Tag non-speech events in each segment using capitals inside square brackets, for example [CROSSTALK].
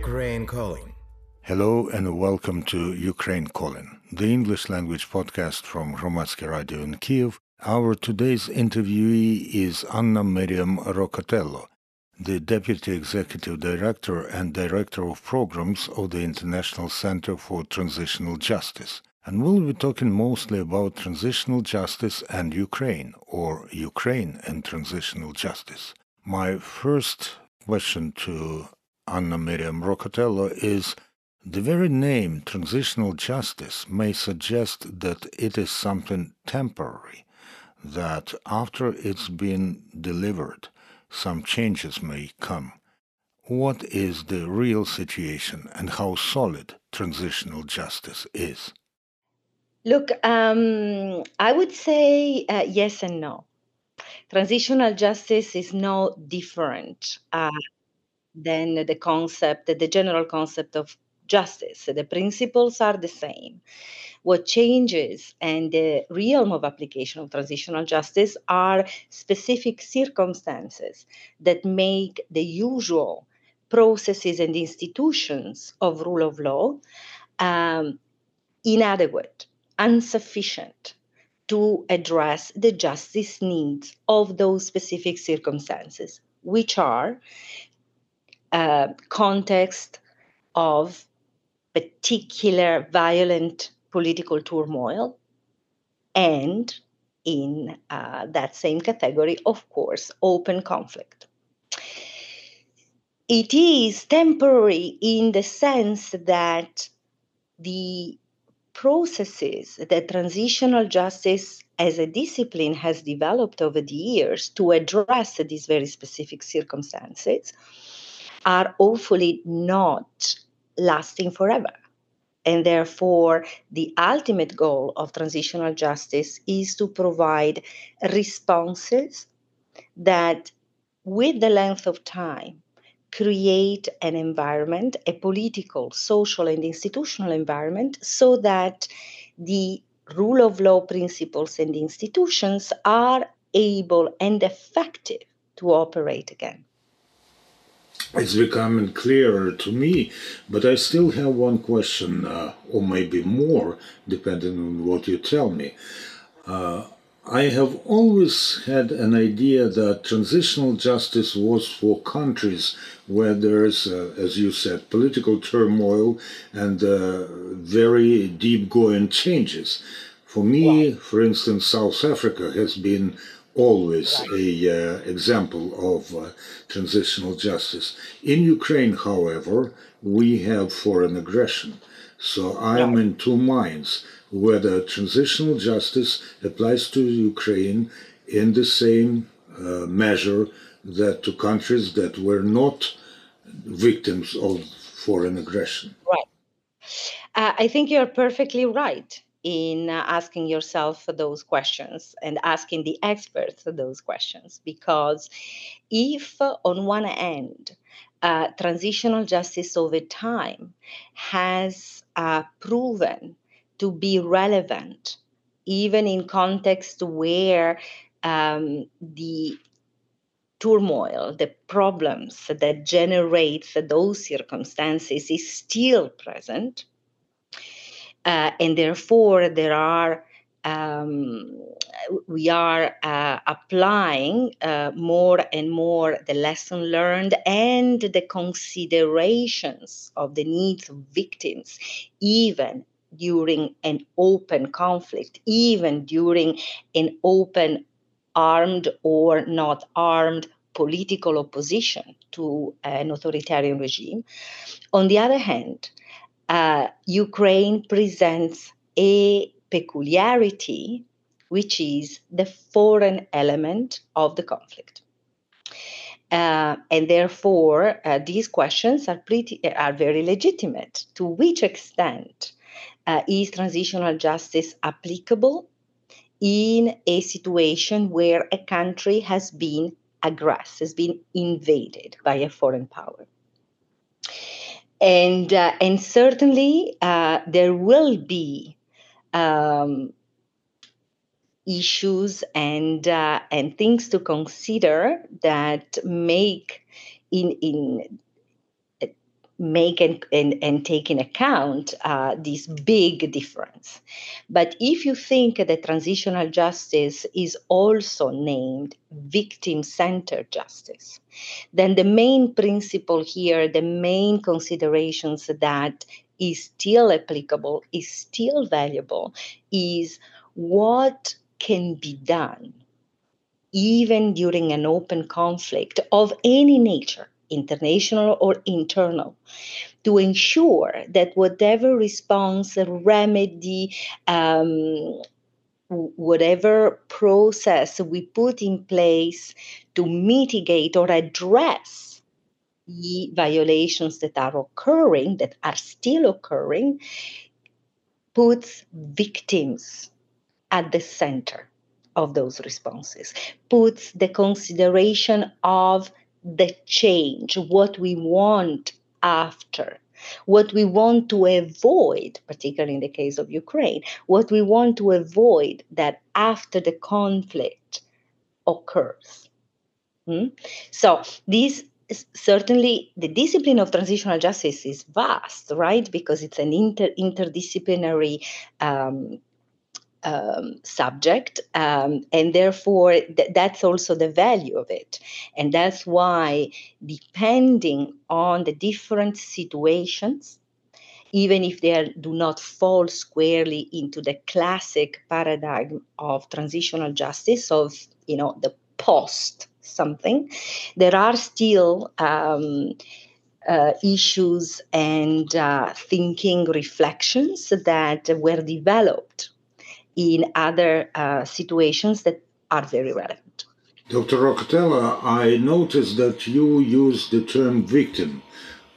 Ukraine Calling. Hello and welcome to Ukraine Calling, the English language podcast from Hromadske Radio in Kiev. Our today's interviewee is Anna Myriam Roccatello, the Deputy Executive Director and Director of Programs of the International Center for Transitional Justice. And we'll be talking mostly about transitional justice and Ukraine, or Ukraine and transitional justice. My first question to Anna Myriam Roccatello is the very name transitional justice may suggest that it is something temporary, that after it's been delivered, some changes may come. What is the real situation and how solid transitional justice is? Look, um, I would say uh, yes and no. Transitional justice is no different uh, than the concept, the general concept of justice. The principles are the same. What changes and the realm of application of transitional justice are specific circumstances that make the usual processes and institutions of rule of law um, inadequate, insufficient to address the justice needs of those specific circumstances, which are context of particular violent political turmoil, and in uh, that same category, of course, open conflict. It is temporary in the sense that the processes that transitional justice as a discipline has developed over the years to address these very specific circumstances are hopefully not lasting forever. And therefore, the ultimate goal of transitional justice is to provide responses that, with the length of time, create an environment, a political, social, and institutional environment, so that the rule of law principles and institutions are able and effective to operate again it's becoming clearer to me, but I still have one question, uh, or maybe more, depending on what you tell me. Uh, I have always had an idea that transitional justice was for countries where there's, uh, as you said, political turmoil and uh, very deep going changes. For me, for instance, South Africa has been always a uh, example of uh, transitional justice. In Ukraine, however, we have foreign aggression. So I am in two minds whether transitional justice applies to Ukraine in the same uh, measure that to countries that were not victims of foreign aggression. Right. Uh, I think you're perfectly right in uh, asking yourself those questions and asking the experts those questions. Because if, uh, on one end, uh, transitional justice over time has uh, proven to be relevant, even in context where um, the turmoil, the problems that generate those circumstances is still present, uh, and therefore there are um, we are uh, applying uh, more and more the lesson learned and the considerations of the needs of victims, even during an open conflict, even during an open, armed or not armed political opposition to an authoritarian regime. On the other hand, uh, Ukraine presents a peculiarity, which is the foreign element of the conflict. Uh, and therefore, uh, these questions are pretty are very legitimate. To which extent uh, is transitional justice applicable in a situation where a country has been aggressed, has been invaded by a foreign power? And uh, and certainly uh, there will be um, issues and uh, and things to consider that make in in make and, and, and take in account uh, this big difference. But if you think that transitional justice is also named victim centered justice, then the main principle here, the main considerations that is still applicable, is still valuable, is what can be done even during an open conflict of any nature international or internal, to ensure that whatever response, remedy, um, whatever process we put in place to mitigate or address the violations that are occurring, that are still occurring, puts victims at the center of those responses, puts the consideration of the change, what we want after, what we want to avoid, particularly in the case of Ukraine, what we want to avoid that after the conflict occurs. Hmm? So, this certainly the discipline of transitional justice is vast, right? Because it's an inter- interdisciplinary um, um, subject, um, and therefore th- that's also the value of it. And that's why, depending on the different situations, even if they are, do not fall squarely into the classic paradigm of transitional justice of you know the post something, there are still um, uh, issues and uh, thinking reflections that were developed in other uh, situations that are very relevant. Dr. Roccatello, I noticed that you use the term victim,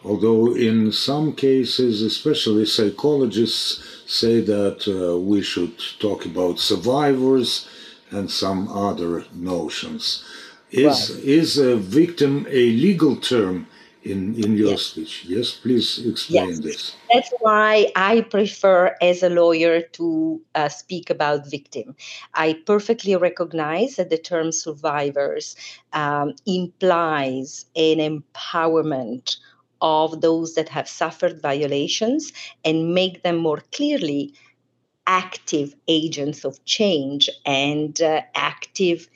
although in some cases, especially psychologists say that uh, we should talk about survivors and some other notions. Is, right. is a victim a legal term in, in your yes. speech. Yes, please explain yes. this. That's why I prefer, as a lawyer, to uh, speak about victim. I perfectly recognize that the term survivors um, implies an empowerment of those that have suffered violations and make them more clearly active agents of change and uh, active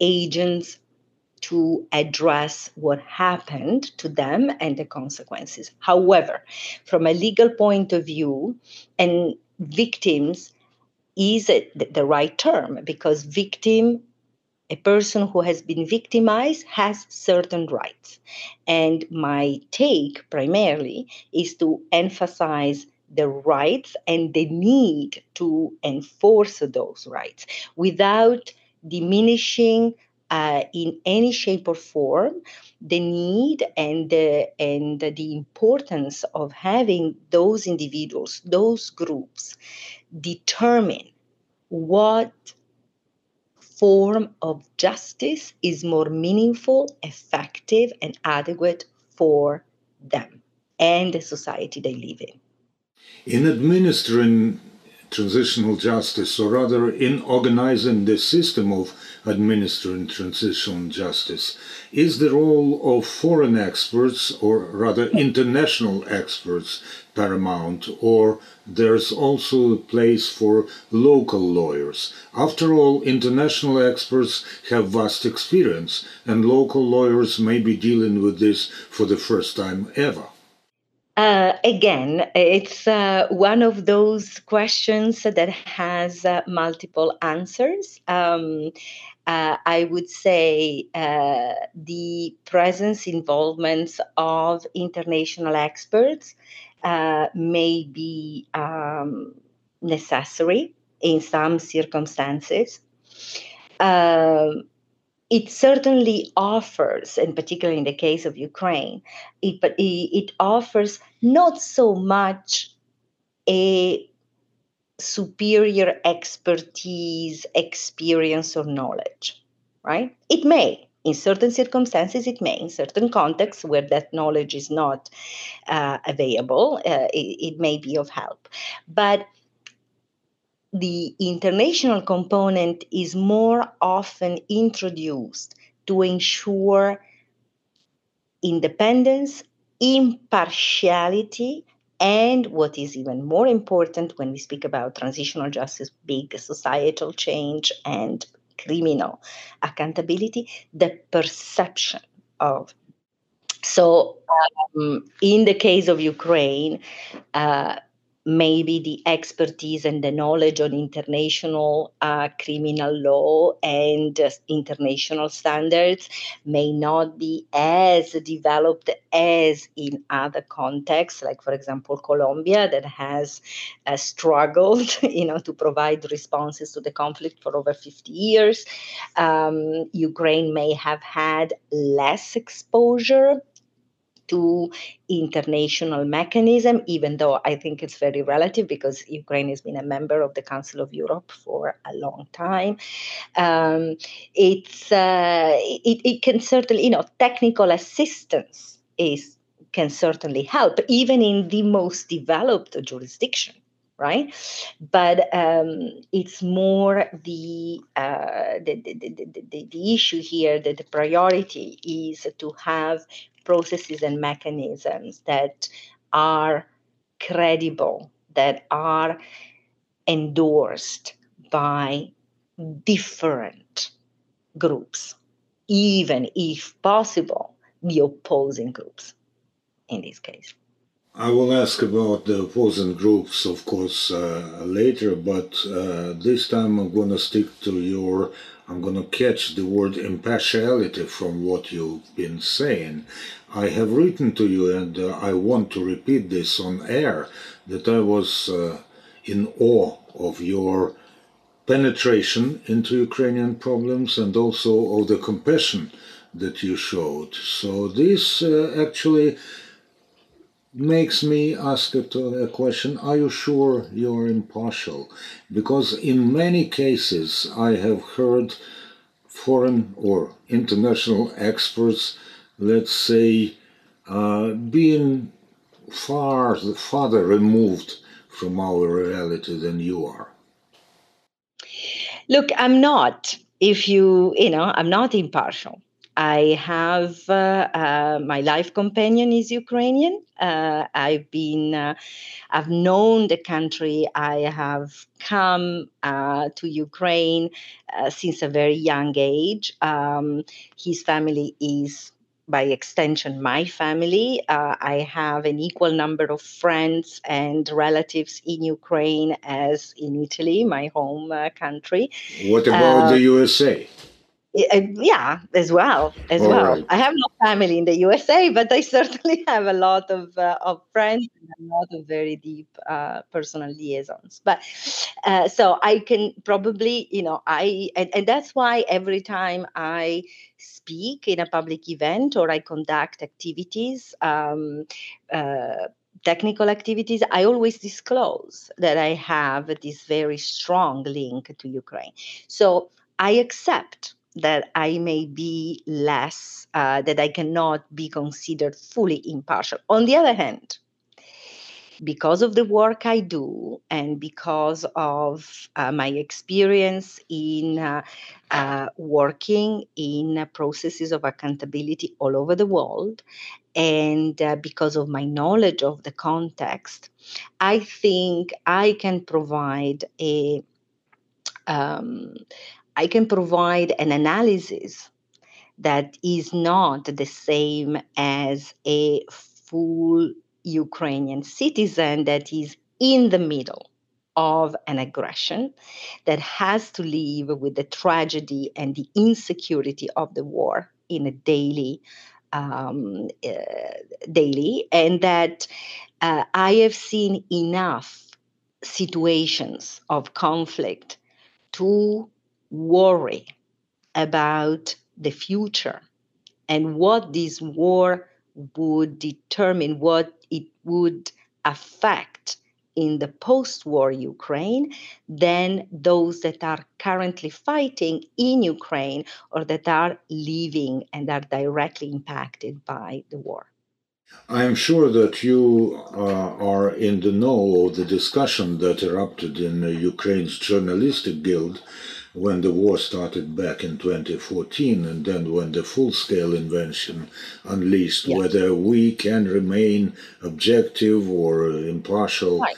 agents to address what happened to them and the consequences. However, from a legal point of view, and victims is the right term because victim a person who has been victimized has certain rights. And my take primarily is to emphasize the rights and the need to enforce those rights without diminishing uh, in any shape or form the need and and the importance of having those individuals, those groups, determine what form of justice is more meaningful, effective, and adequate for them and the society they live in. In administering transitional justice, or rather in organizing the system of administering transitional justice, is the role of foreign experts, or rather international experts, paramount, or there's also a place for local lawyers. After all, international experts have vast experience, and local lawyers may be dealing with this for the first time ever. Uh, again, it's uh, one of those questions that has uh, multiple answers. Um, uh, I would say uh, the presence, involvement of international experts uh, may be um, necessary in some circumstances. Um, it certainly offers, and particularly in the case of Ukraine, it, it offers not so much a superior expertise, experience, or knowledge, right? It may. In certain circumstances, it may. In certain contexts where that knowledge is not uh, available, uh, it, it may be of help. But the international component is more often introduced to ensure independence impartiality and what is even more important when we speak about transitional justice, big societal change, and criminal accountability, the perception of. So, um, in the case of Ukraine, uh, maybe the expertise and the knowledge on international uh, criminal law and uh, international standards may not be as developed as in other contexts like for example colombia that has uh, struggled [LAUGHS] you know to provide responses to the conflict for over 50 years. Um, ukraine may have had less exposure to international mechanism, even though I think it's very relative because Ukraine has been a member of the Council of Europe for a long time. Um, it's uh, it, it can certainly, you know, technical assistance is can certainly help, even in the most developed jurisdiction right? But um, it's more the, uh, the, the, the, the, the, issue here that the priority is to have processes and mechanisms that are credible, that are endorsed by different groups, even if possible, the opposing groups in this case. I will ask about the opposing groups, of course, uh, later, but uh, this time I'm going to stick to your, I'm going to catch the word impartiality from what you've been saying. I have written to you, and uh, I want to repeat this on air, that I was uh, in awe of your penetration into Ukrainian problems and also of the compassion that you showed. So this uh, actually makes me ask a, question Are you sure you're impartial? Because in many cases, I have heard foreign or international experts, let's say, uh, being far farther removed from our reality than you are. Look, I'm not. If you, you know, I'm not impartial. I have uh, uh, my life companion is Ukrainian. Uh, I've been, uh, I've known the country. I have come uh, to Ukraine uh, since a very young age. Um, his family is by extension, my family. Uh, I have an equal number of friends and relatives in Ukraine as in Italy, my home uh, country. What about the USA? Yeah as well as All well right. i have no family in the usa but i [LAUGHS] certainly have a lot of uh, of friends and a lot of very deep uh, personal liaisons but uh, so i can probably you know i and, and that's why every time i speak in a public event or i conduct activities um, uh, technical activities, I always disclose that I have this very strong link to Ukraine. So I accept that I may be less, uh, that I cannot be considered fully impartial. On the other hand, because of the work I do and because of uh, my experience in uh, uh, working in processes of accountability all over the world, and uh, because of my knowledge of the context, I think I can provide a um, I can provide an analysis that is not the same as a full Ukrainian citizen that is in the middle of an aggression that has to live with the tragedy and the insecurity of the war in a daily um, uh, daily and that uh, i have seen enough situations of conflict to worry about the future and what this war would determine, what it would affect in the post war Ukraine than those that are currently fighting in Ukraine or that are living and are directly impacted by the war. I am sure that you uh, are in the know of the discussion that erupted in Ukraine's journalistic guild when the war started back in 2014 and then when the full scale invention unleashed, yes. whether we can remain objective or impartial. Right.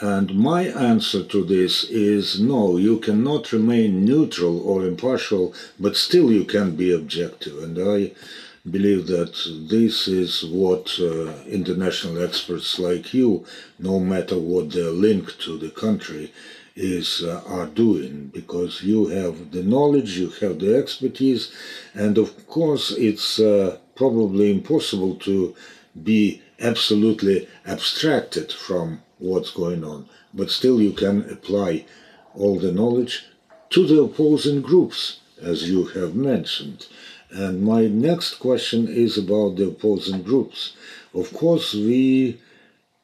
And my answer to this is no, you cannot remain neutral or impartial, but still you can be objective. And I believe that this is what uh, international experts like you, no matter what their link to the country, is uh, are doing because you have the knowledge, you have the expertise, and of course it's uh, probably impossible to be absolutely abstracted from what's going on, but still you can apply all the knowledge to the opposing groups, as you have mentioned. And my next question is about the opposing groups. Of course, we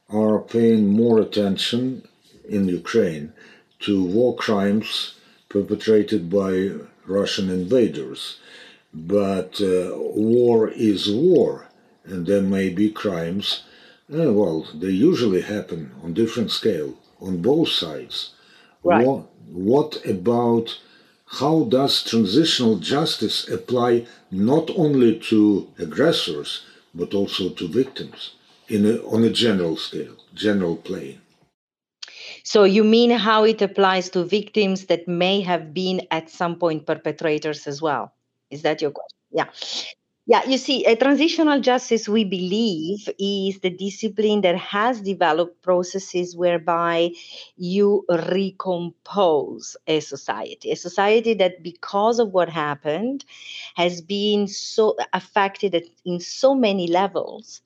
are paying more attention in Ukraine to war crimes perpetrated by Russian invaders. But uh, war is war, and there may be crimes. Uh, well, they usually happen on different scale on both sides. Right. What, what about how does transitional justice apply not only to aggressors but also to victims in a, on a general scale, general plane? So you mean how it applies to victims that may have been at some point perpetrators as well? Is that your question? Yeah. Yeah, you see, a transitional justice, we believe, is the discipline that has developed processes whereby you recompose a society, a society that, because of what happened, has been so affected in so many levels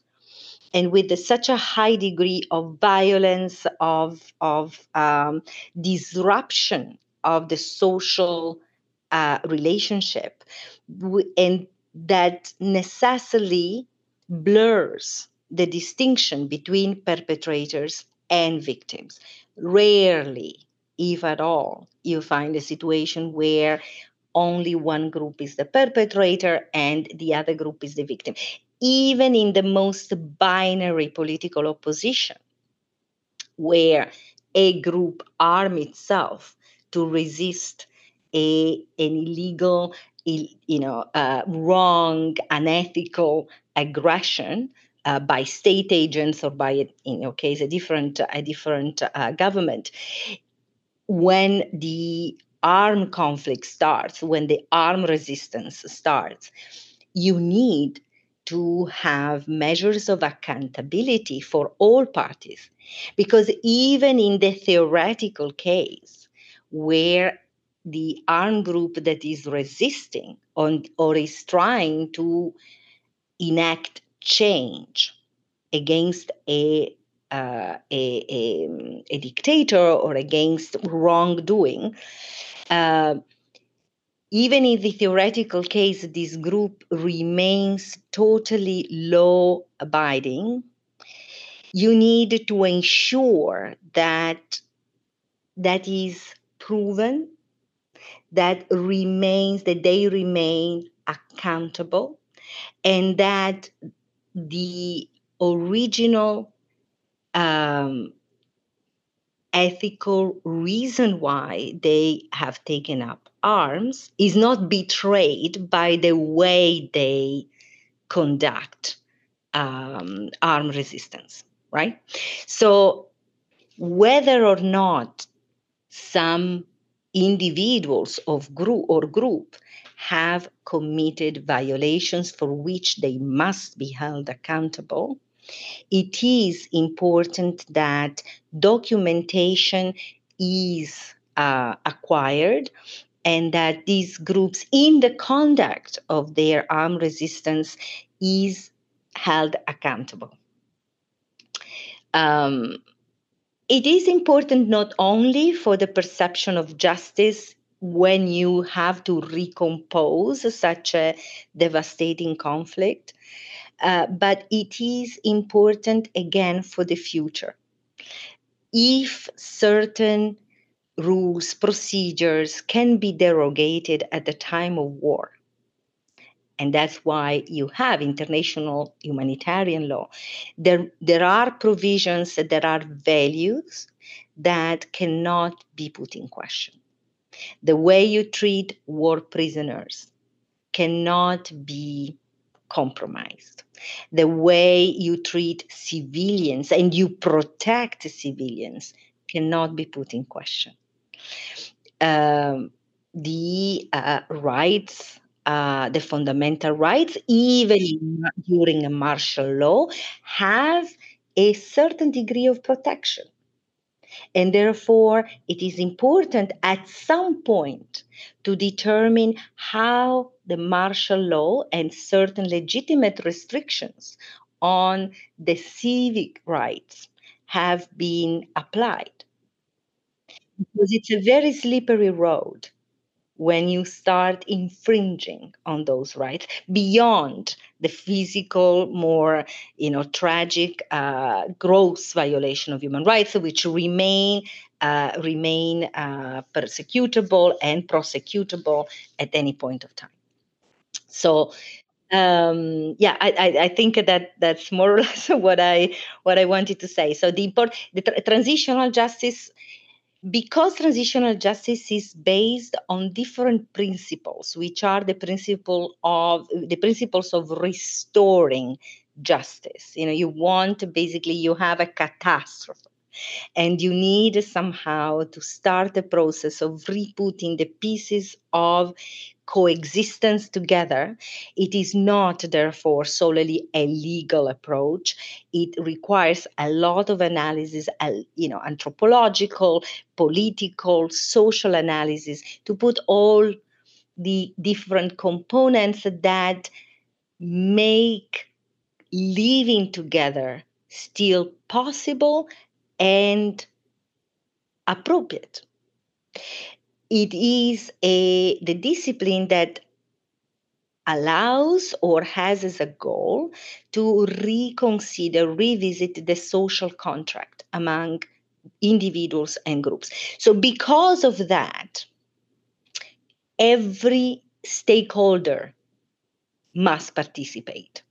and with such a high degree of violence, of, of um, disruption of the social uh, relationship, and that necessarily blurs the distinction between perpetrators and victims. Rarely, if at all, you find a situation where only one group is the perpetrator and the other group is the victim even in the most binary political opposition, where a group arm itself to resist a, an illegal, you know, uh, wrong, unethical aggression uh, by state agents or by, in your case, a different, a different uh, government. When the armed conflict starts, when the armed resistance starts, you need to have measures of accountability for all parties. Because even in the theoretical case where the armed group that is resisting on, or is trying to enact change against a, uh, a, a, a, dictator or against wrongdoing, uh, even in the theoretical case, this group remains totally law abiding, you need to ensure that that is proven, that remains, that they remain accountable, and that the original um, ethical reason why they have taken up arms is not betrayed by the way they conduct um, arm resistance, right? So, whether or not some individuals of group or group have committed violations for which they must be held accountable it is important that documentation is uh, acquired and that these groups in the conduct of their armed resistance is held accountable. Um, it is important not only for the perception of justice when you have to recompose such a devastating conflict, uh, but it is important again for the future. If certain rules, procedures can be derogated at the time of war, and that's why you have international humanitarian law. There, there are provisions, there are values that cannot be put in question. The way you treat war prisoners cannot be compromised. The way you treat civilians and you protect civilians cannot be put in question. Um, the uh, rights, uh, the fundamental rights, even during a martial law, have a certain degree of protection. And therefore, it is important at some point to determine how the martial law and certain legitimate restrictions on the civic rights have been applied. Because it's a very slippery road when you start infringing on those rights beyond the physical, more you know, tragic, uh, gross violation of human rights, which remain uh, remain uh, persecutable and prosecutable at any point of time. So. Um, yeah, I, I, I, think that that's more or less [LAUGHS] what I what I wanted to say. So the import, the tra- transitional justice because transitional justice is based on different principles which are the principle of the principles of restoring justice you know you want basically you have a catastrophe and you need somehow to start the process of reputting the pieces of coexistence together. It is not, therefore, solely a legal approach. It requires a lot of analysis, you know, anthropological, political, social analysis to put all the different components that make living together still possible and appropriate it is a the discipline that allows or has as a goal to reconsider, revisit the social contract among individuals and groups. So, because of that, every stakeholder must participate.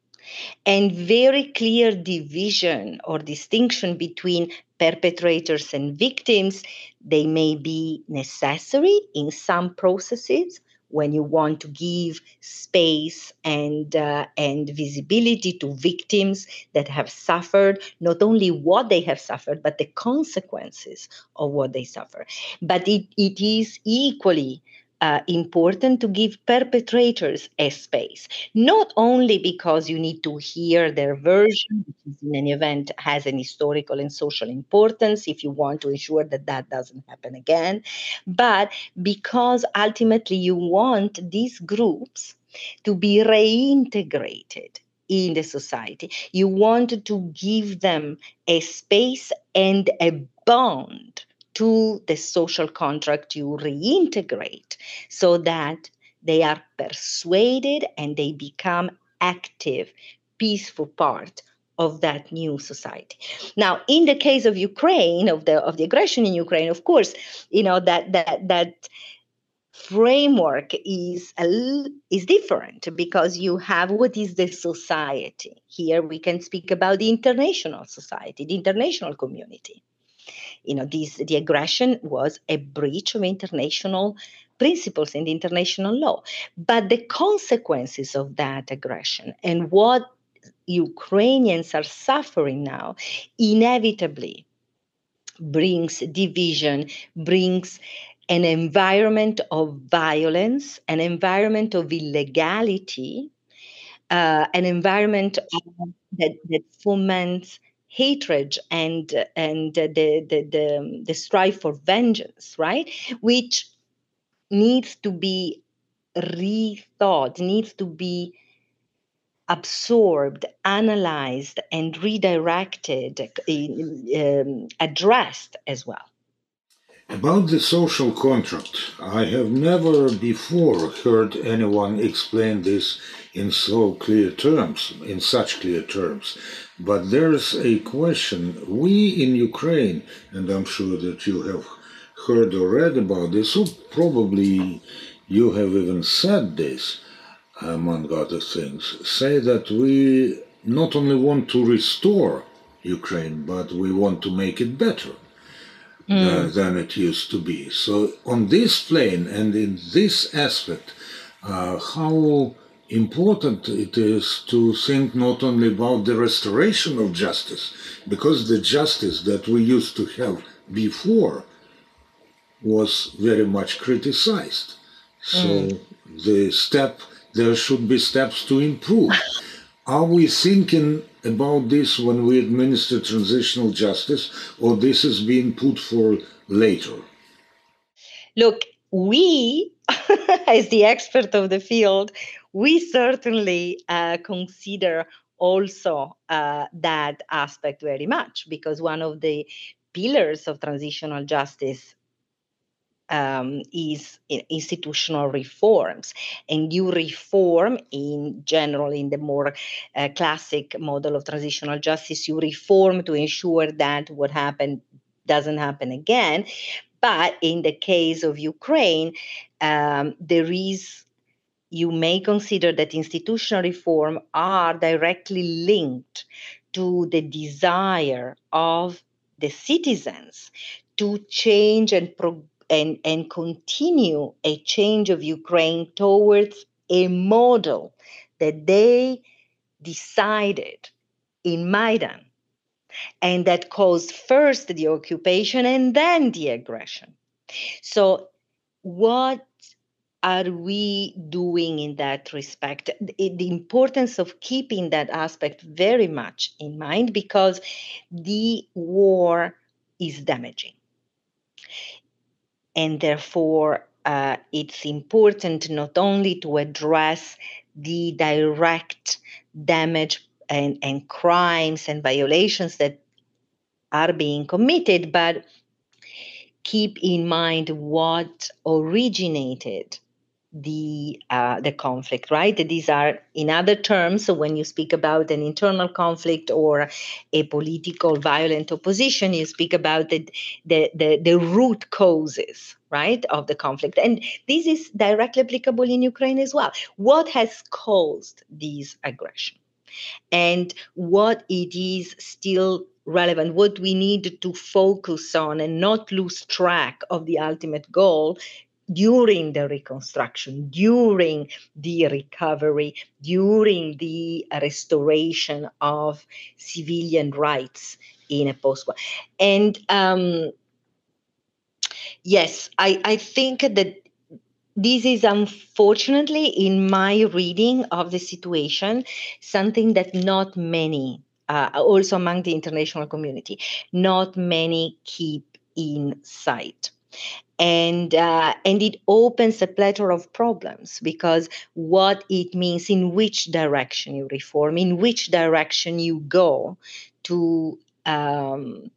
And very clear division or distinction between perpetrators and victims, they may be necessary in some processes when you want to give space and uh, and visibility to victims that have suffered not only what they have suffered but the consequences of what they suffer. But it, it is equally uh, important to give perpetrators a space, not only because you need to hear their version, which in an event has an historical and social importance if you want to ensure that that doesn't happen again, but because ultimately you want these groups to be reintegrated in the society. You want to give them a space and a bond to the social contract you reintegrate so that they are persuaded and they become active, peaceful part of that new society. Now, in the case of Ukraine, of the of the aggression in Ukraine, of course, you know that that that framework is a, is different because you have what is the society. Here we can speak about the international society, the international community you know, this, the aggression was a breach of international principles and international law. But the consequences of that aggression and what Ukrainians are suffering now inevitably brings division, brings an environment of violence, an environment of illegality, uh, an environment that, that foments hatred and and the the the, the strive for vengeance right? Which needs to be rethought needs to be absorbed analyzed and redirected um, addressed as well. About the social contract i have never before heard anyone explain this in so clear terms in such clear terms but there's a question. We in Ukraine, and I'm sure that you have heard or read about this, so probably you have even said this, among other things, say that we not only want to restore Ukraine, but we want to make it better. mm. than it used to be. So, on this plane and in this aspect, uh, how important it is to think not only about the restoration of justice, because the justice that we used to have before was very much criticized. So mm. the step, there should be steps to improve. [LAUGHS] Are we thinking about this when we administer transitional justice, or this is being put for later? Look, we, [LAUGHS] as the expert of the field, we certainly uh, consider also uh, that aspect very much because one of the pillars of transitional justice um, is institutional reforms. And you reform, in general, in the more uh, classic model of transitional justice, you reform to ensure that what happened doesn't happen again. But in the case of Ukraine, um, there is you may consider that institutional reform are directly linked to the desire of the citizens to change and pro- and, and continue a change of Ukraine towards a model that they decided in Maidan and that caused first the occupation and then the aggression. So, what are we doing in that respect? The importance of keeping that aspect very much in mind because the war is damaging. And therefore, uh, it's important not only to address the direct damage and, and crimes and violations that are being committed, but keep in mind what originated the uh, the conflict right? These are in other terms so when you speak about an internal conflict or a political violent opposition you speak about the the the, the root causes right of the conflict. And this is directly applicable in ukraine as well. What has caused this aggression? And what it is still relevant, what we need to focus on and not lose track of the ultimate goal during the reconstruction, during the recovery, during the restoration of civilian rights in a post war. And um, yes, I, I think that this is unfortunately, in my reading of the situation, something that not many, uh, also among the international community, not many keep in sight and uh, and it opens a plethora of problems because what it means in which direction you reform in which direction you go to um,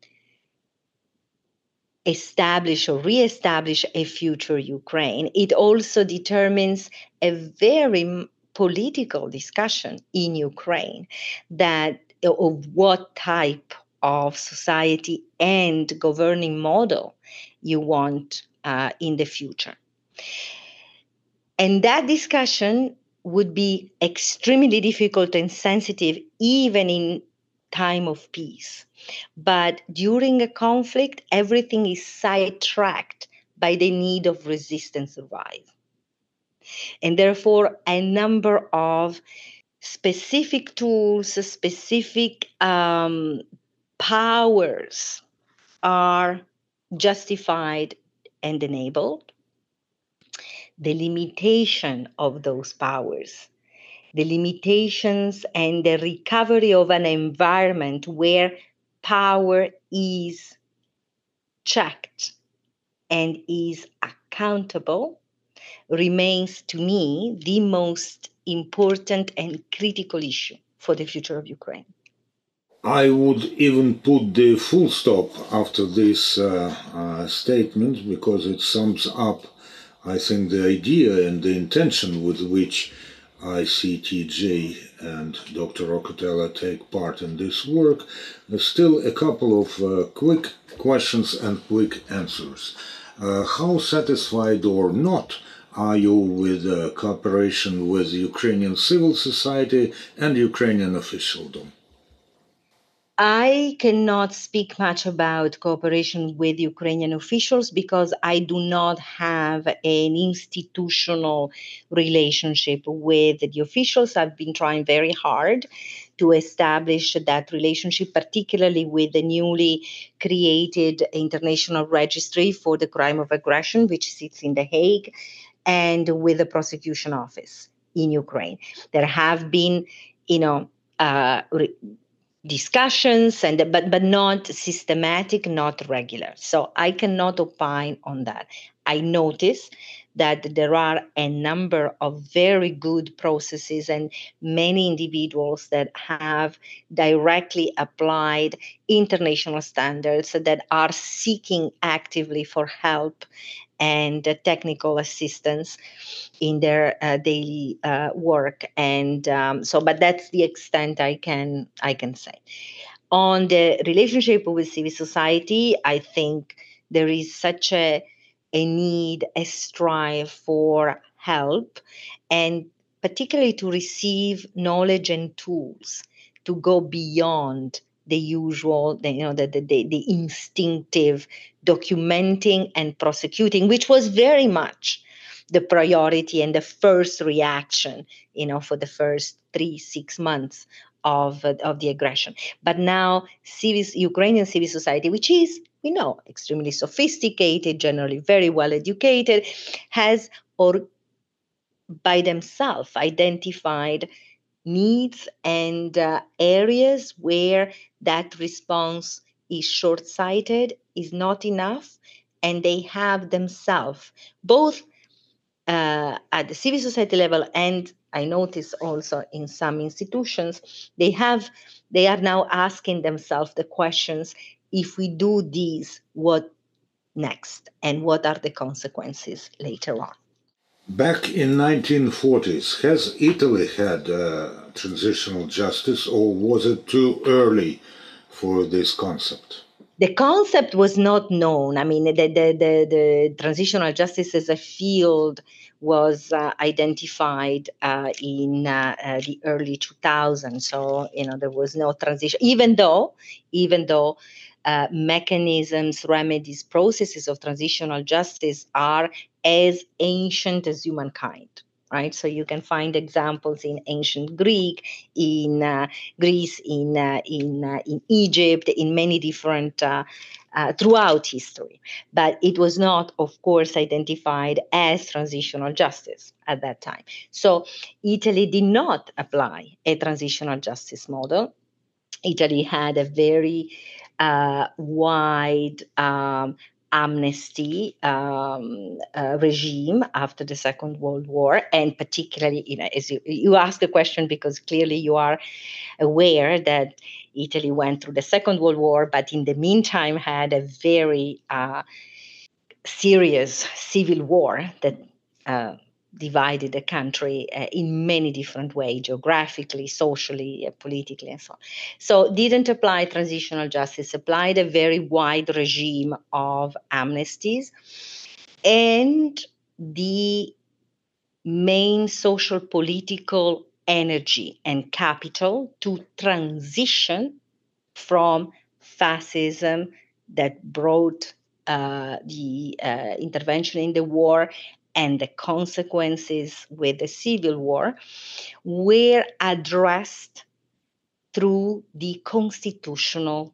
establish or re-establish a future ukraine it also determines a very political discussion in ukraine that of what type of society and governing model you want uh, in the future. And that discussion would be extremely difficult and sensitive even in time of peace. But during a conflict, everything is sidetracked by the need of resistance survive. And therefore, a number of specific tools, specific um, powers are justified and enabled, the limitation of those powers, the limitations and the recovery of an environment where power is checked and is accountable remains to me the most important and critical issue for the future of Ukraine. I would even put the full stop after this uh, uh, statement because it sums up, I think, the idea and the intention with which ICTJ and Dr. Roccatello take part in this work. There's still a couple of uh, quick questions and quick answers. Uh, how satisfied or not are you with cooperation with Ukrainian civil society and Ukrainian officialdom? I cannot speak much about cooperation with Ukrainian officials because I do not have an institutional relationship with the officials. I've been trying very hard to establish that relationship, particularly with the newly created International Registry for the Crime of Aggression, which sits in The Hague, and with the prosecution office in Ukraine. There have been, you know, uh, discussions and but but not systematic not regular. So i cannot opine on that. I notice that there are a number of very good processes and many individuals that have directly applied international standards that are seeking actively for help and technical assistance in their uh, daily uh, work. And um, so but that's the extent i can i can say. On the relationship with civil society i think there is such a a need a strive for help and particularly to receive knowledge and tools to go beyond the usual, the, you know, the, the, the, instinctive documenting and prosecuting, which was very much the priority and the first reaction, you know, for the first three, six months of, uh, of the aggression. But now, civil, Ukrainian civil society, which is, we know, extremely sophisticated, generally very well educated, has or by themselves identified needs and uh, areas where that response is short sighted, is not enough, and they have themselves, both uh, at the civil society level and I notice also in some institutions, they have they are now asking themselves the questions if we do this, what next? And what are the consequences later on Back in 1940s, has Italy had uh, transitional justice, or was it too early for this concept? The concept was not known. I mean, the, the, the, the transitional justice as a field was uh, identified uh, in uh, uh the early 2000s. So, you know, there was no transition, even though, even though uh, mechanisms, remedies, processes of transitional justice are as ancient as humankind right? So you can find examples in ancient greek in uh, greece in uh, in uh, in egypt in many different uh, uh, throughout history. But it was not of course identified as transitional justice at that time. So italy did not apply a transitional justice model. Italy had a very uh, wide um, amnesty um, uh, regime after the Second World War, and particularly, you know, as you, you ask the question because clearly you are aware that Italy went through the Second World War, but in the meantime had a very uh, serious civil war that uh, divided the country uh, in many different ways geographically socially uh, politically and so on. So didn't apply transitional justice applied a very wide regime of amnesties. And the main social political energy and capital to transition from fascism that brought uh, the uh, intervention in the war and the consequences with the civil war were addressed through the constitutional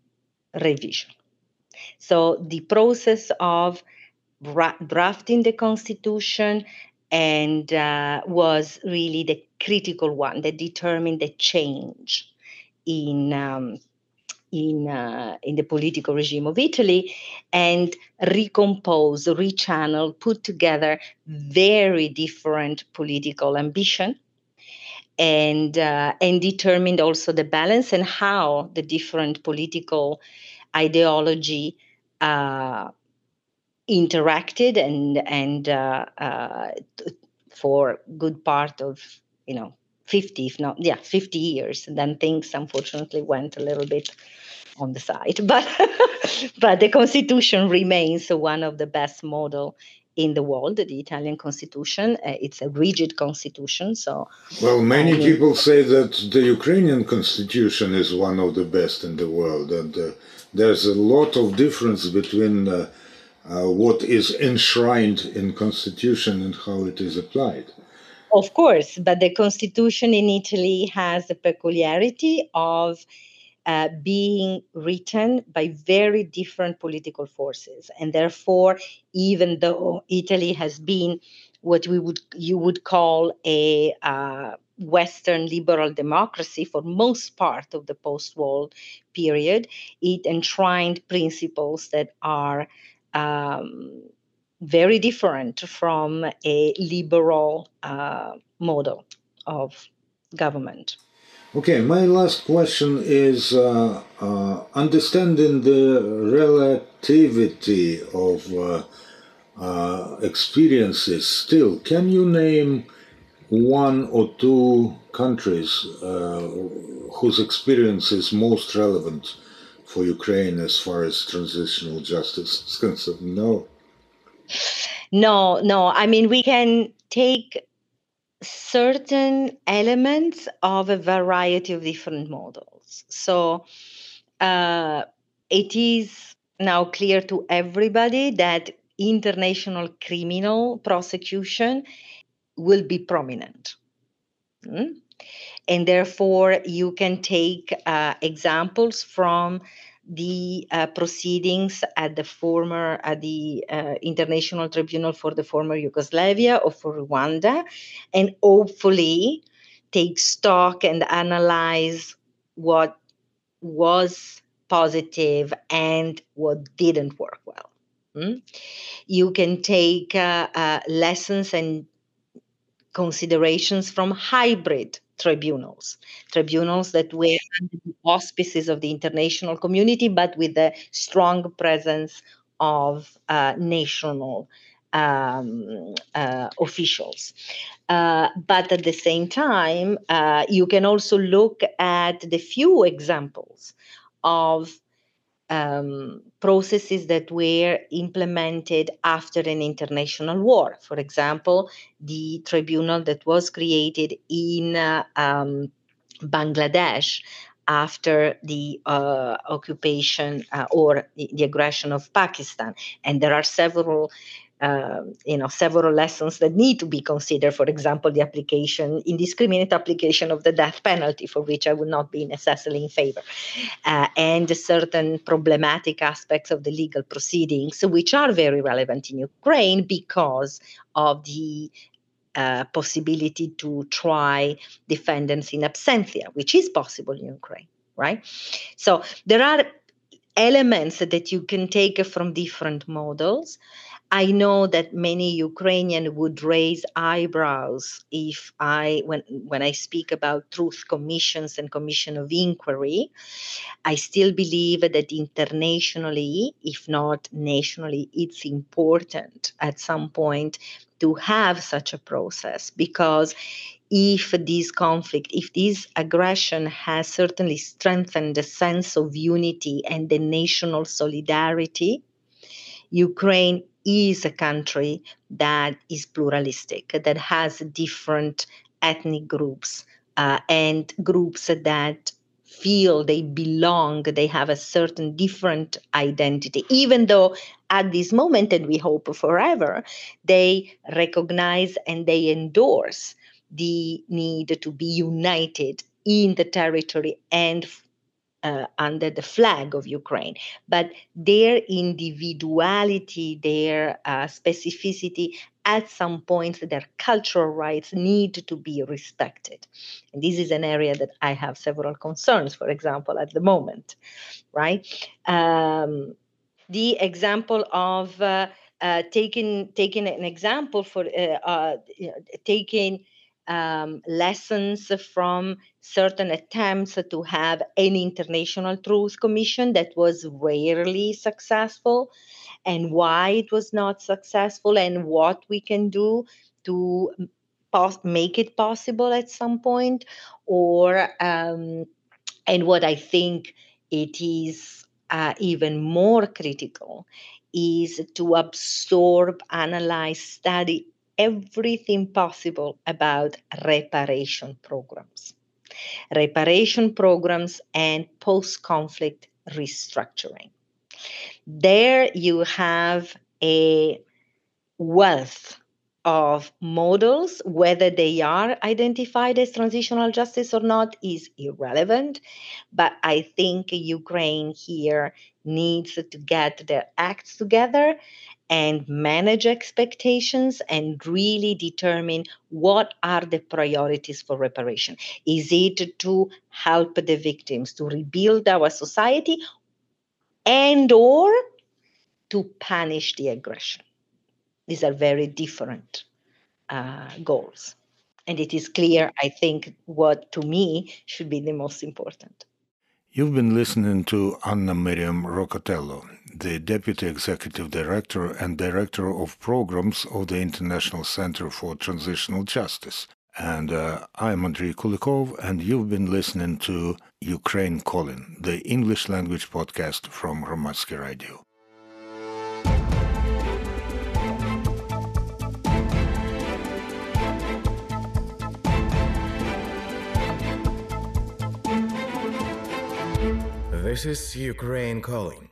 revision. So the process of drafting the constitution and uh, was really the critical one that determined the change in um, in, uh, in the political regime of Italy and recompose, rechannel, put together very different political ambition and, uh, and determined also the balance and how the different political ideology uh, interacted and, and uh, uh, for good part of, you know, 50 if not yeah 50 years and then things unfortunately went a little bit on the side [LAUGHS] but but the constitution remains one of the best model in the world, the Italian constitution. Uh, it's a rigid constitution. So, well, many people say that the Ukrainian constitution is one of the best in the world, and uh, there's a lot of difference between uh, uh, what is enshrined in constitution and how it is applied. Of course, but the constitution in Italy has the peculiarity of uh, being written by very different political forces, and therefore, even though Italy has been what we would you would call a uh, Western liberal democracy for most part of the post-war period, it enshrined principles that are um, very different from a liberal uh, model of government. Okay, my last question is uh, uh, understanding the relativity of uh, uh, experiences. Still, can you name one or two countries uh, whose experience is most relevant for Ukraine as far as transitional justice is concerned? No. No, no. I mean, we can take certain elements of a variety of different models. So uh, it is now clear to everybody that international criminal prosecution will be prominent. Mm? And therefore, you can take uh, examples from the uh, proceedings at the former at the uh, international tribunal for the former yugoslavia or for rwanda and hopefully take stock and analyze what was positive and what didn't work well mm? you can take uh, uh lessons and considerations from hybrid tribunals, tribunals that were under the auspices of the international community, but with a strong presence of uh, national um, uh, officials. Uh, but at the same time, uh, you can also look at the few examples of um, processes that were implemented after an international war. For example, the tribunal that was created in uh, um, Bangladesh after the uh, occupation uh, or the, the, aggression of Pakistan. And there are several um, you know several lessons that need to be considered for example the application indiscriminate application of the death penalty for which i would not be necessarily in favor uh, and certain problematic aspects of the legal proceedings which are very relevant in ukraine because of the uh, possibility to try defendants in absentia which is possible in ukraine right? So there are elements that you can take from different models I know that many Ukrainian would raise eyebrows if I, when when I speak about truth commissions and commission of inquiry, I still believe that internationally, if not nationally, it's important at some point to have such a process because if this conflict, if this aggression has certainly strengthened the sense of unity and the national solidarity, Ukraine is a country that is pluralistic, that has different ethnic groups uh, and groups that feel they belong, they have a certain different identity, even though at this moment, and we hope forever, they recognize and they endorse the need to be united in the territory and uh, under the flag of Ukraine, but their individuality, their uh, specificity, at some point, their cultural rights need to be respected. And this is an area that I have several concerns, for example, at the moment, right? Um, the example of uh, uh taking taking an example for uh, uh, taking um, lessons from certain attempts to have an international truth commission that was rarely successful and why it was not successful and what we can do to pos- make it possible at some point or um, and what i think it is uh, even more critical is to absorb, analyze, study everything possible about reparation programs, reparation programs, and post conflict restructuring. There you have a wealth of models, whether they are identified as transitional justice or not is irrelevant. But I think Ukraine here needs to get their acts together and manage expectations and really determine what are the priorities for reparation. Is it to help the victims to rebuild our society and or to punish the aggression? These are very different uh, goals. And it is clear, I think, what to me should be the most important. You've been listening to Anna Myriam Roccatello, the Deputy Executive Director and Director of Programs of the International Center for Transitional Justice. And uh, I'm Andrei Kulikov, and you've been listening to Ukraine Calling, the English language podcast from Hromadske Radio. This is Ukraine calling.